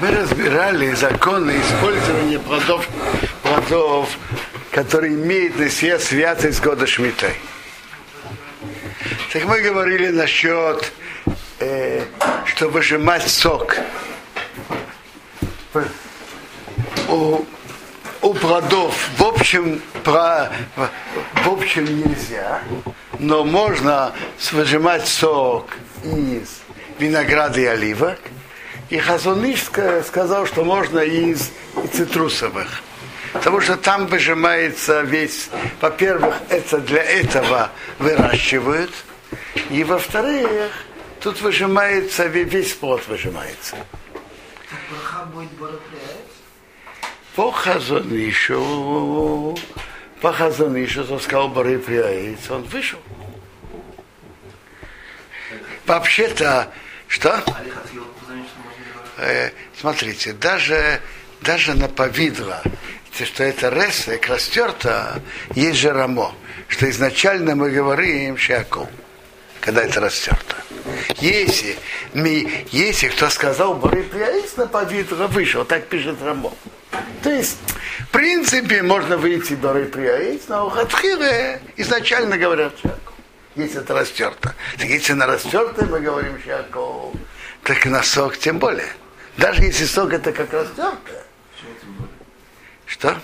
Мы разбирали законы использования плодов, плодов которые имеют на себе святость года Шмитой. Так мы говорили насчет, э, что выжимать сок у, у плодов в общем, про, в общем нельзя, но можно выжимать сок из винограда и оливок. И Хазуныш сказал, что можно из цитрусовых. Потому что там выжимается весь, во-первых, это для этого выращивают, и во-вторых, тут выжимается, весь плод выжимается. По Хазунышу, по Хазунышу, то сказал Бары он вышел. Вообще-то, что? Э, смотрите, даже, даже на повидло, что это ресек растерто, есть же рамо, что изначально мы говорим шаков, когда это растерто. Если, мы, если кто сказал, Бары на повидло вышел, так пишет рамо. То есть, в принципе, можно выйти Бары Приаис, но у Хатхире изначально говорят шаков если это растерто. Так если на растерто мы говорим шаков, так на сок тем более. Даже если сок это как растертое. Что?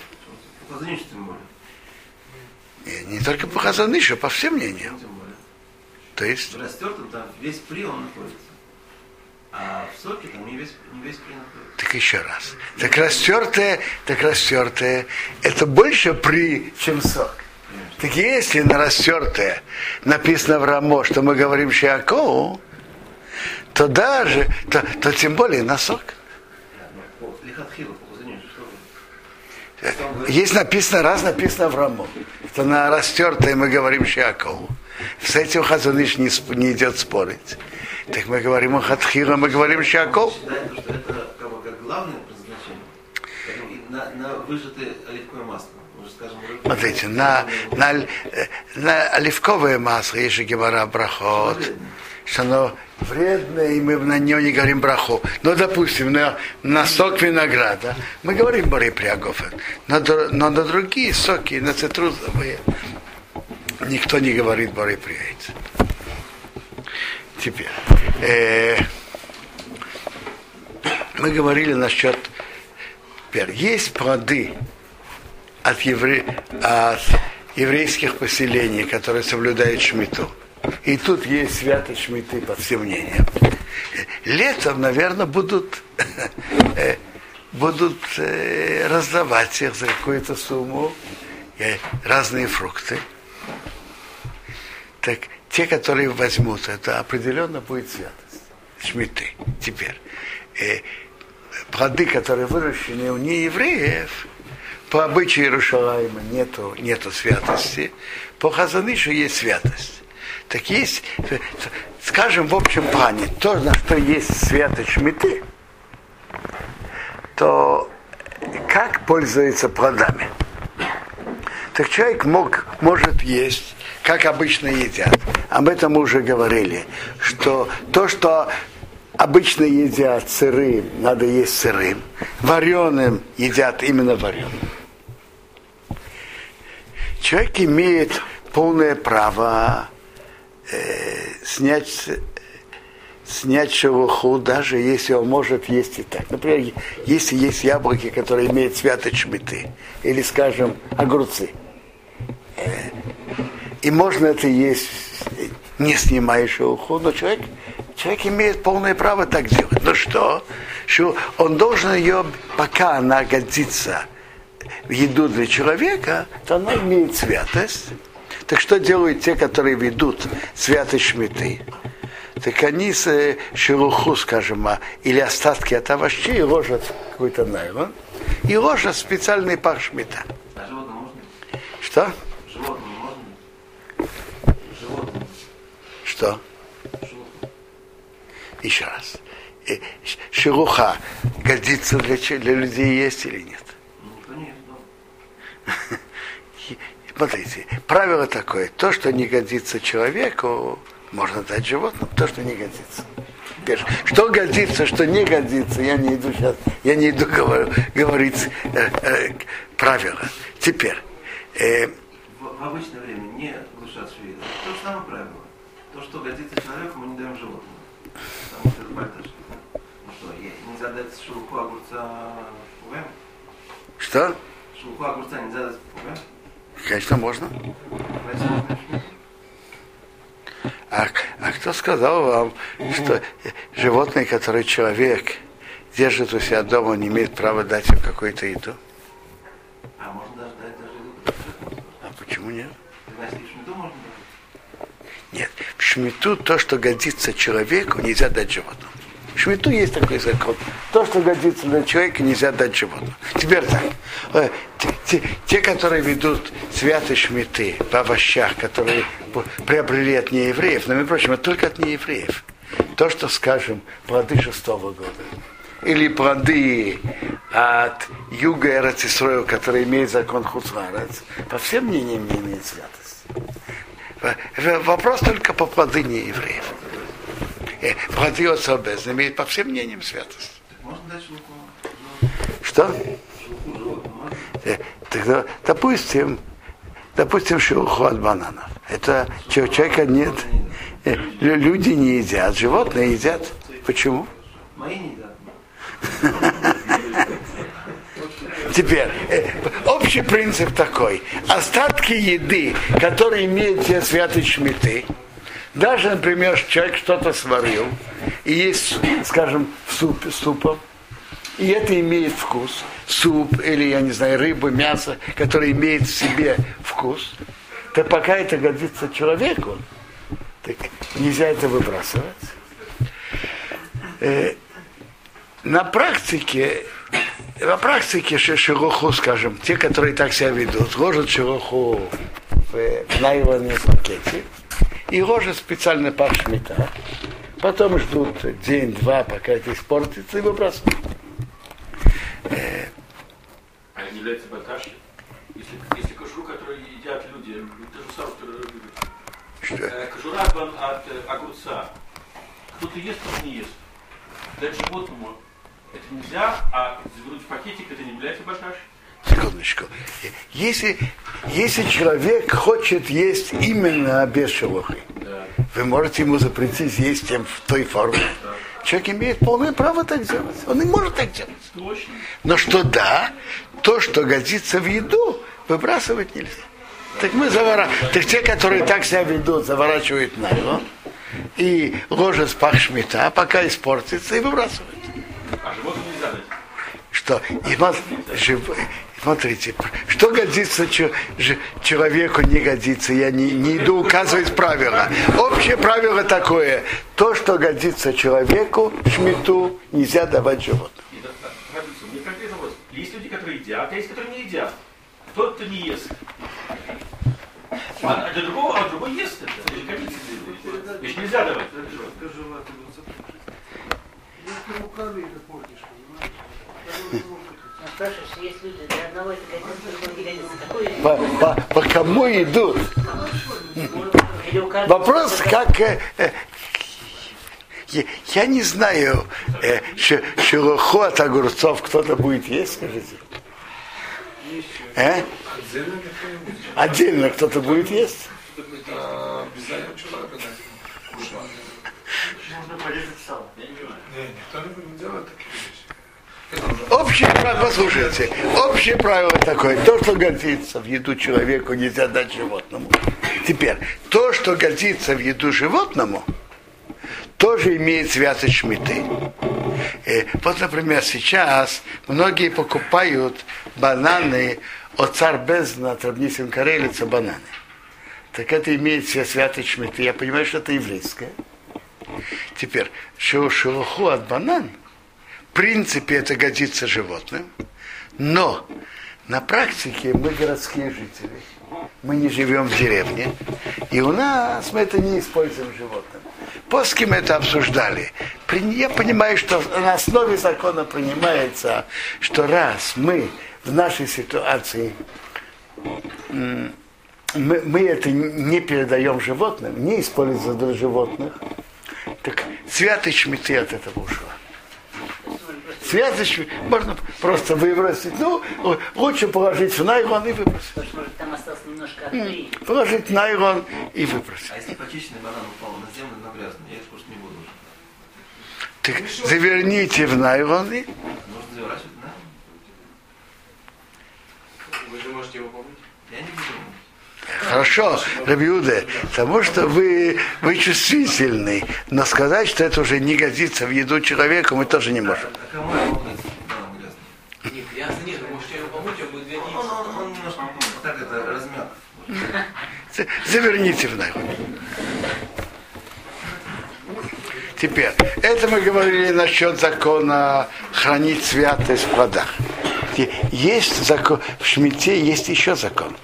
Не, не только по Хазанышу, по всем мнениям. То есть... В растертом там весь при он находится. А в соке там не весь, не весь при находится. Так еще раз. Так растертое, так растертое, это больше при, чем сок. Так если на растертое написано в Рамо, что мы говорим Шиакову, то даже, то, то тем более на сок. Есть написано, раз написано в Рамо, что на растертое мы говорим Шиакову. С этим Хазаныш не, не идет спорить. Так мы говорим о Хатхира, мы говорим Шиаков. Предназначение. На, на выжатое оливковое масло. Смотрите, на, на, на оливковое масло есть же гемора брахот, что оно вредное, и мы на нее не говорим браху. Но, допустим, на, на сок винограда мы говорим бори прягофен, но, но на другие соки, на цитрусовые, никто не говорит бори пряйца. Теперь, э, мы говорили насчет, теперь, есть плоды, от, евре... от еврейских поселений, которые соблюдают шмиту. И тут есть святость шмиты по всем мнениям. Летом, наверное, будут, э, будут э, раздавать их за какую-то сумму э, разные фрукты. Так те, которые возьмут, это определенно будет святость. Шмиты. Теперь. Плоды, которые выращены у неевреев, по обычаю Иерушалайма нету, нету святости, по Хазанышу есть святость. Так есть, скажем, в общем плане, то, на что есть святость шмиты, то как пользуется плодами? Так человек мог, может есть, как обычно едят. Об этом мы уже говорили, что то, что обычно едят сырым, надо есть сырым. Вареным едят именно вареным человек имеет полное право э, снять, снять шелуху, даже если он может есть и так. Например, если есть яблоки, которые имеют святость шмиты, или, скажем, огурцы. Э, и можно это есть, не снимая шелуху, но человек, человек имеет полное право так делать. Ну что? Что он должен ее, пока она годится, еду для человека, то она имеет святость. Так что делают те, которые ведут святость шмиты? Так они с э, шелуху, скажем, а, или остатки от овощей ложат какой-то найлон и ложат специальный пах шмита. А? Что? Животным можно? Животным. Что? Еще раз. Э, шелуха годится для, для людей есть или нет? Смотрите, правило такое, то, что не годится человеку, можно дать животным, то, что не годится. Теперь, что годится, что не годится, я не иду сейчас, я не иду говорю, говорить э, э, правила. Теперь. Э, в, в обычное время не глушат швейцар. То же самое правило. То, что годится человеку, мы не даем животному. Потому что это бальтаж. Ну что, нельзя дать шелуху огурца пугаем? Что? Шелуху огурца нельзя дать пугаем? Конечно, можно. А, а кто сказал вам, что животное, которое человек держит у себя дома, не имеет права дать им какую-то еду? А можно даже дать даже? А почему нет? Нет, в шмиту то, что годится человеку, нельзя дать животному. В шмиту есть такой закон. То, что годится для человека, нельзя дать животному. Теперь так. Э, те, те, которые ведут святые шмиты по овощах, которые приобрели от неевреев, но, между прочим, это только от неевреев. То, что, скажем, плоды шестого года, или плоды от юга Эрцисроя, который имеет закон Хуцварец, по всем мнениям не имеет святости. Вопрос только по плоды неевреев плоды отца без имеет по всем мнениям святость. Что? Э, тогда, допустим, допустим, шелуху от бананов. Это человека нет. Э, люди не едят, животные едят. Почему? Мои не едят. Теперь, э, общий принцип такой. Остатки еды, которые имеют все святые шмиты, даже, например, человек что-то сварил, и есть, скажем, суп, супом, и это имеет вкус, суп или, я не знаю, рыба, мясо, которое имеет в себе вкус, то пока это годится человеку, так нельзя это выбрасывать. Э, на практике, на практике шелуху, скажем, те, которые так себя ведут, ложат шелуху в найлоне пакете, и ложат специально пар. Потом ждут день-два, пока это испортится, и выбрасывают. А не является баташи? Если, если кожуру, которую едят люди, то же самое, что любят. Что? Э, кожура от, от э, огурца. Кто-то ест, кто-то не ест. Дать животному это нельзя, а завернуть в пакетик это не является баташи? Секундочку. Если, если человек хочет есть именно без шелухи, да. вы можете ему запретить есть тем в той форме. Да. Человек имеет полное право так делать. Он не может так делать. Но что да, то, что годится в еду, выбрасывать нельзя. Так мы заворачиваем. Так те, которые так себя ведут, заворачивают на его и ложат пах шмита, пока испортится, и выбрасывают. А животным нельзя дать? Что? И вот, жив... Смотрите, что годится человеку, не годится. Я не, не иду указывать правила. Общее правило такое. То, что годится человеку, шмиту, нельзя давать животным. Есть люди, которые едят, а есть, которые не едят. Кто-то не ест. А для другого, а другой ест это. Это же годится. Нельзя давать. Если руками это портишь, понимаешь? По, по, по кому идут? Вопрос, как... Э, э, я не знаю, э, шелуху от огурцов кто-то будет есть, скажите? Э? Отдельно кто-то будет есть? Можно порезать сало. Никто не будет делать такие вещи. Общее правило, послушайте, общее правило такое, то, что годится в еду человеку, нельзя дать животному. Теперь, то, что годится в еду животному, тоже имеет связь шмиты. И вот, например, сейчас многие покупают бананы от царь Бездна, от Рабнисим Карелица бананы. Так это имеет все святые шмиты. Я понимаю, что это еврейское. Теперь, шелуху от банан – принципе это годится животным, но на практике мы городские жители. Мы не живем в деревне, и у нас мы это не используем животным. После мы это обсуждали. Я понимаю, что на основе закона принимается, что раз мы в нашей ситуации мы, мы это не передаем животным, не используем для животных, Так святость шмиты от этого ушла. Связочку можно просто выбросить. Ну, лучше положить в найрон и выбросить. Там осталось немножко Положить в найрон и выбросить. А если почищенный банан упал на землю, но грязный, я их кушать не буду уже. Так заверните в найрон и... Можно заворачивать в. Вы же можете его помыть? Я не буду. Хорошо, Рабиуде, потому что вы, вы чувствительный, но сказать, что это уже не годится в еду человека, мы тоже не можем. А. Заверните в найрон. Теперь, это мы говорили насчет закона хранить святость в плодах. Есть закон, в Шмите есть еще закон.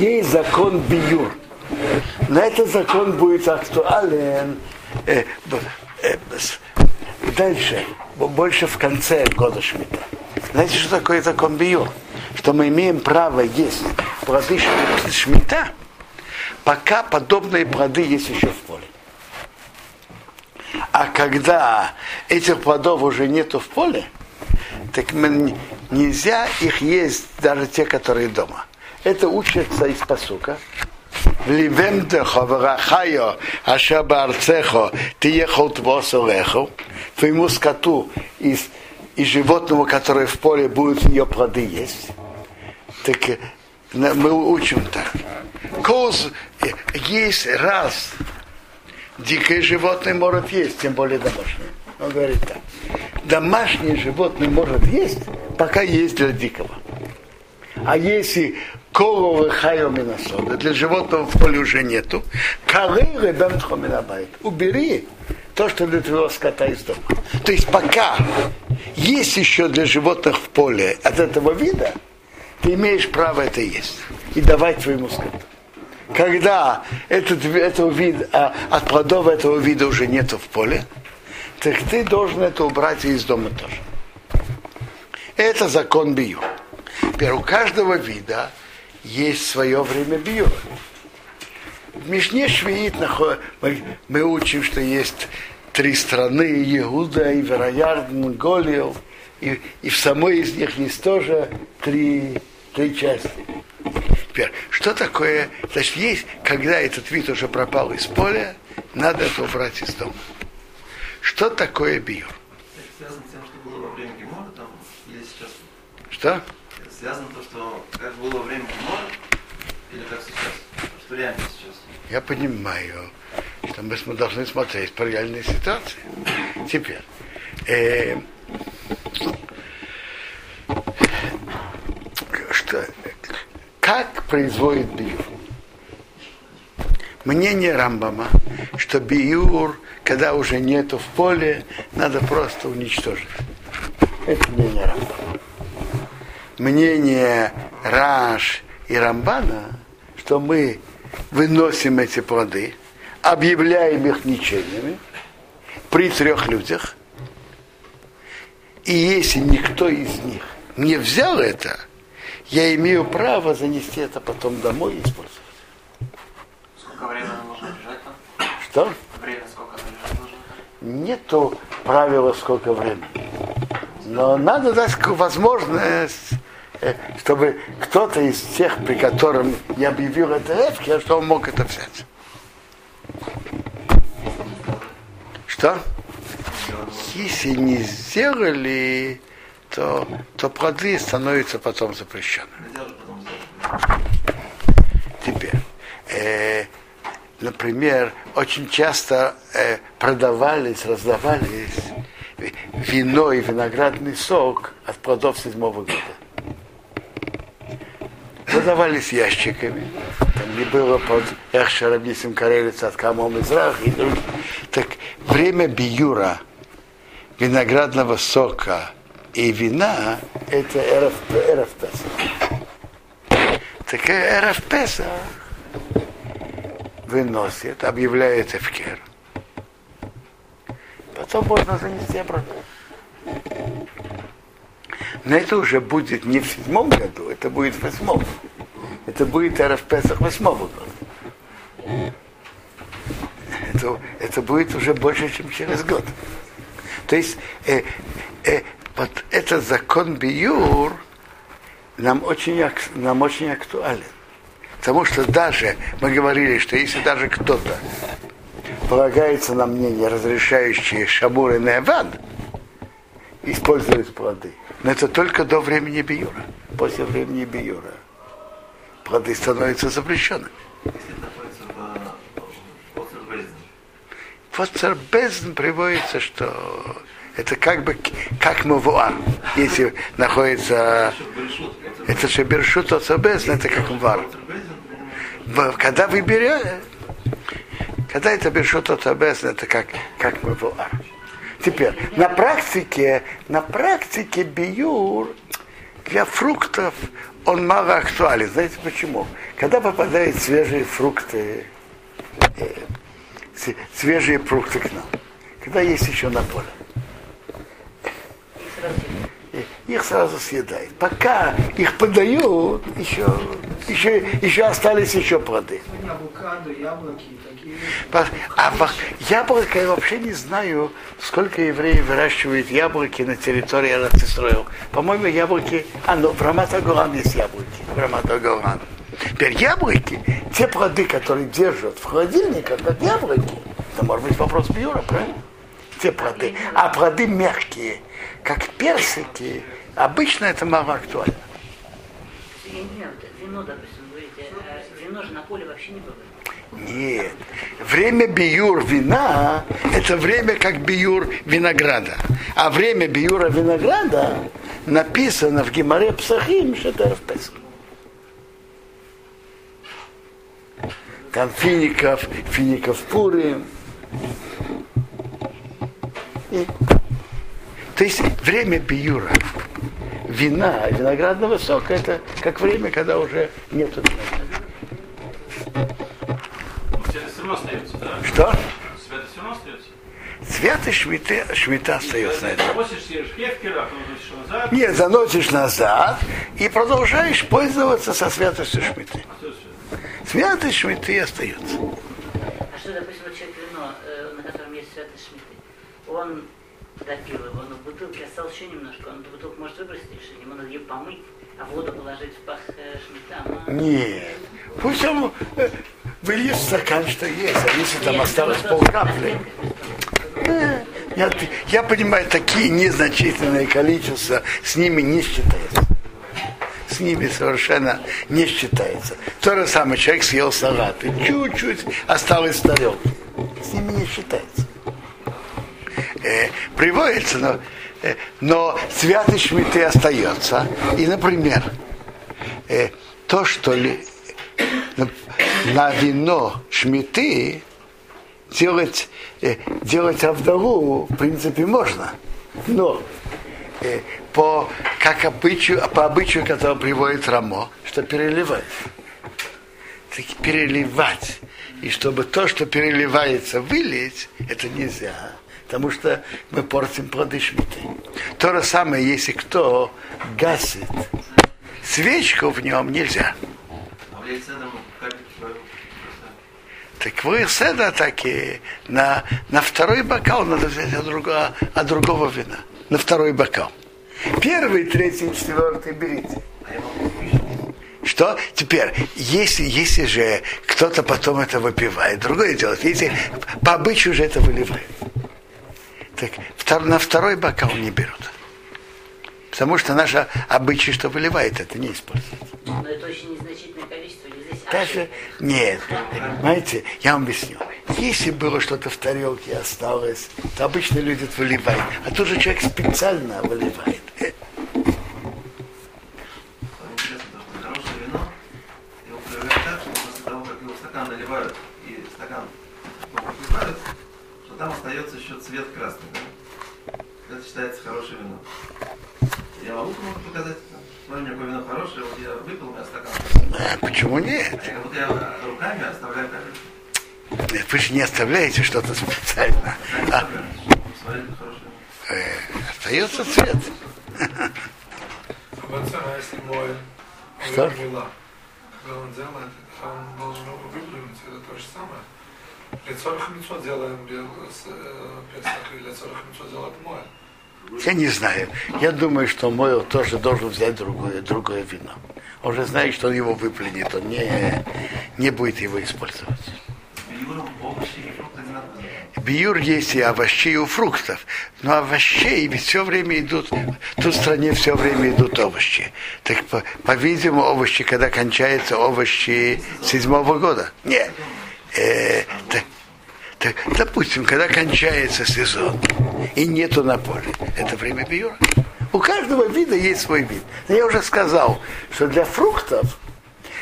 Есть закон Биюр. Но этот закон будет актуален э, э, дальше, больше в конце года Шмита. Знаете, что такое закон Биюр? Что мы имеем право есть плоды Шмита, пока подобные плоды есть еще в поле. А когда этих плодов уже нету в поле, так нельзя их есть даже те, которые дома. Это учится из посука. Ливемдехо варахайо ашаба арцехо тиехал твосорехо. Твоему скоту из, из животного, которое в поле будет ее плоды есть. Так мы учим так. Коз есть раз дикое животное может есть, тем более домашнее. Он говорит так. Домашнее животное может есть, пока есть для дикого. А если коровы хайоминасода, для животного в поле уже нету, коры бемтхоминабайт. Убери то, что для твоего скота из дома. То есть пока есть еще для животных в поле от этого вида, ты имеешь право это есть и давать твоему скоту. Когда этот, этого вида, а, от плодов этого вида уже нету в поле, так ты должен это убрать из дома тоже. Это закон бию. Теперь у каждого вида есть свое время бию. В Мишне Швеит мы, мы учим, что есть три страны, Иуда, и Монголию, и, и в самой из них есть тоже три, три части. Теперь, что такое, значит, есть, когда этот вид уже пропал из поля, надо это убрать из дома. Что такое био? Связано с тем, что было во время Гемора там, или сейчас? Что? связано то, что как было во время реально сейчас? Я понимаю, что мы должны смотреть по реальной ситуации. Теперь, э, что, как производит биюр? Мнение Рамбама, что биюр, когда уже нету в поле, надо просто уничтожить. Это мнение Рамбама. Мнение Раш и Рамбана, что мы выносим эти плоды, объявляем их ничейными при трех людях, и если никто из них не взял это, я имею право занести это потом домой и использовать. Сколько времени нужно лежать там? Что? Время сколько лежать нужно? Нету правила сколько времени. Но надо дать возможность, чтобы кто-то из тех, при котором я объявил это эфки, что он мог это взять. Что? Если не сделали, то, то плоды становятся потом запрещенными. Теперь, э, например, очень часто э, продавались, раздавались вино и виноградный сок от плодов седьмого года. Продавались ящиками. Там не было под Эхшарабисим Карелица от Камом и других. Так время биюра виноградного сока и вина это эров, эров Песах. Так эров Песах выносит, объявляет Эвкер. Потом можно занести обратно. Но это уже будет не в седьмом году, это будет в восьмом. Это будет эров Песах восьмого года. то это будет уже больше, чем через год. То есть э, э, вот этот закон Биюр нам очень, нам очень актуален. Потому что даже мы говорили, что если даже кто-то полагается на мнение, разрешающее Шамур и Неван, используют плоды. Но это только до времени Биюра. После времени Биюра плоды становятся запрещенными. Поцербезн приводится, что это как бы как мавуар. Если находится это же бершут оцербезн, это как мавуар. Когда вы берете, когда это бершут оцербезн, это как, как мавуар. Теперь, на практике, на практике биюр для фруктов он мало актуален. Знаете почему? Когда попадают свежие фрукты, э, свежие фрукты к нам, когда есть еще на поле, их сразу съедает. Пока их подают, еще, еще, еще остались еще плоды. Авокадо, яблоки. А яблоко я вообще не знаю, сколько евреев выращивают яблоки на территории Алатисроил. По-моему, яблоки... А, ну, в Раматагоран есть яблоки. В Раматагоран. Теперь яблоки, те плоды, которые держат в холодильниках, как яблоки, это может быть вопрос Бьюра, правильно? Те плоды. А плоды мягкие, как персики, Обычно это мало актуально. Вино, допустим, говорите, а вино же на поле вообще не бывает. Нет. Время биюр вина – это время как биюр винограда. А время биюра винограда написано в Гимаре Псахим, это в. Там фиников, фиников пурим. И, то есть время биюра вина, виноградного сока, это как время, когда уже нет Что? Свято все равно остается? Свято швиты, швита остается на этом. Нет, заносишь назад и продолжаешь пользоваться со святостью шмиты. Святость шмиты остается. А что, допустим, человек вино, э, на котором есть святость шмиты, он допил его, но в бутылке осталось еще немножко, он эту бутылку может выбросить решить, ему надо ее помыть, а воду положить в пах э, шмита. Нет, пусть он э, выльет стакан, что есть, а если там осталось полкапли. Я, я понимаю, такие незначительные количества с ними не считается. С ними совершенно не считается. То же самое, человек съел салат, и чуть-чуть осталось в тарелке. С ними не считается э, приводится, но, э, но святость шмиты остается. И, например, э, то, что ли, на, вино шмиты делать, э, делать авдову, в принципе, можно. Но э, по, как обычаю, по обычаю, который приводит Рамо, что переливать. Так переливать. И чтобы то, что переливается, вылить, это нельзя потому что мы портим плоды шмиты. То же самое, если кто гасит свечку в нем нельзя. Так вы седа таки на, на второй бокал надо взять от другого, от другого вина. На второй бокал. Первый, третий, четвертый берите. Что? Теперь, если, если же кто-то потом это выпивает, другое дело, если по обычаю же это выливает. Так втор, на второй бокал не берут. Потому что наша обычай, что выливает, это не используется. Но это очень незначительное количество. Даже нет. Понимаете, я вам объясню. Если было что-то в тарелке осталось, то обычно люди это выливают. А тут же человек специально выливает. Это считается хорошее вино. Я могу кому-то показать, смотри, какое вино хорошее, вот я выпил, у меня стакан. А, почему нет? А будто я руками оставляю капельку. Нет, вы же не оставляете что-то специально. А. Э, остается цвет. Если мой Что? когда он делает, он должен выплюнуть, это то же самое. Митцвот делаем или лецорах митцвот делает моя. Я не знаю. Я думаю, что Мойл тоже должен взять другое, другое вино. Он же знает, что он его выплюнет, он не, не будет его использовать. Биюр есть и овощей, и у фруктов. Но овощей ведь все время идут, тут в стране все время идут овощи. Так, по- по-видимому, овощи, когда кончаются овощи седьмого года. Нет. Э, так, так, допустим, когда кончается сезон и нету на поле, это время биюра. У каждого вида есть свой вид. Но я уже сказал, что для фруктов,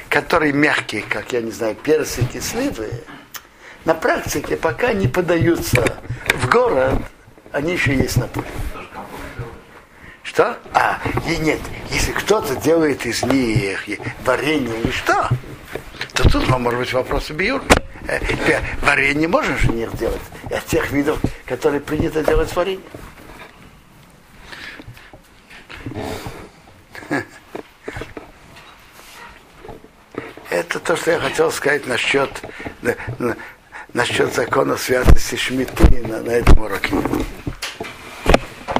которые мягкие, как, я не знаю, персики, сливы, на практике, пока не подаются в город, они еще есть на поле. Что? А, и нет, если кто-то делает из них варенье или что, то тут может быть вопрос биюр. Э, э, Варенье можно же не делать от тех видов, которые принято делать варенье. Это то, что я хотел сказать насчет, на- на- насчет закона святости Шмиты на, на этом уроке.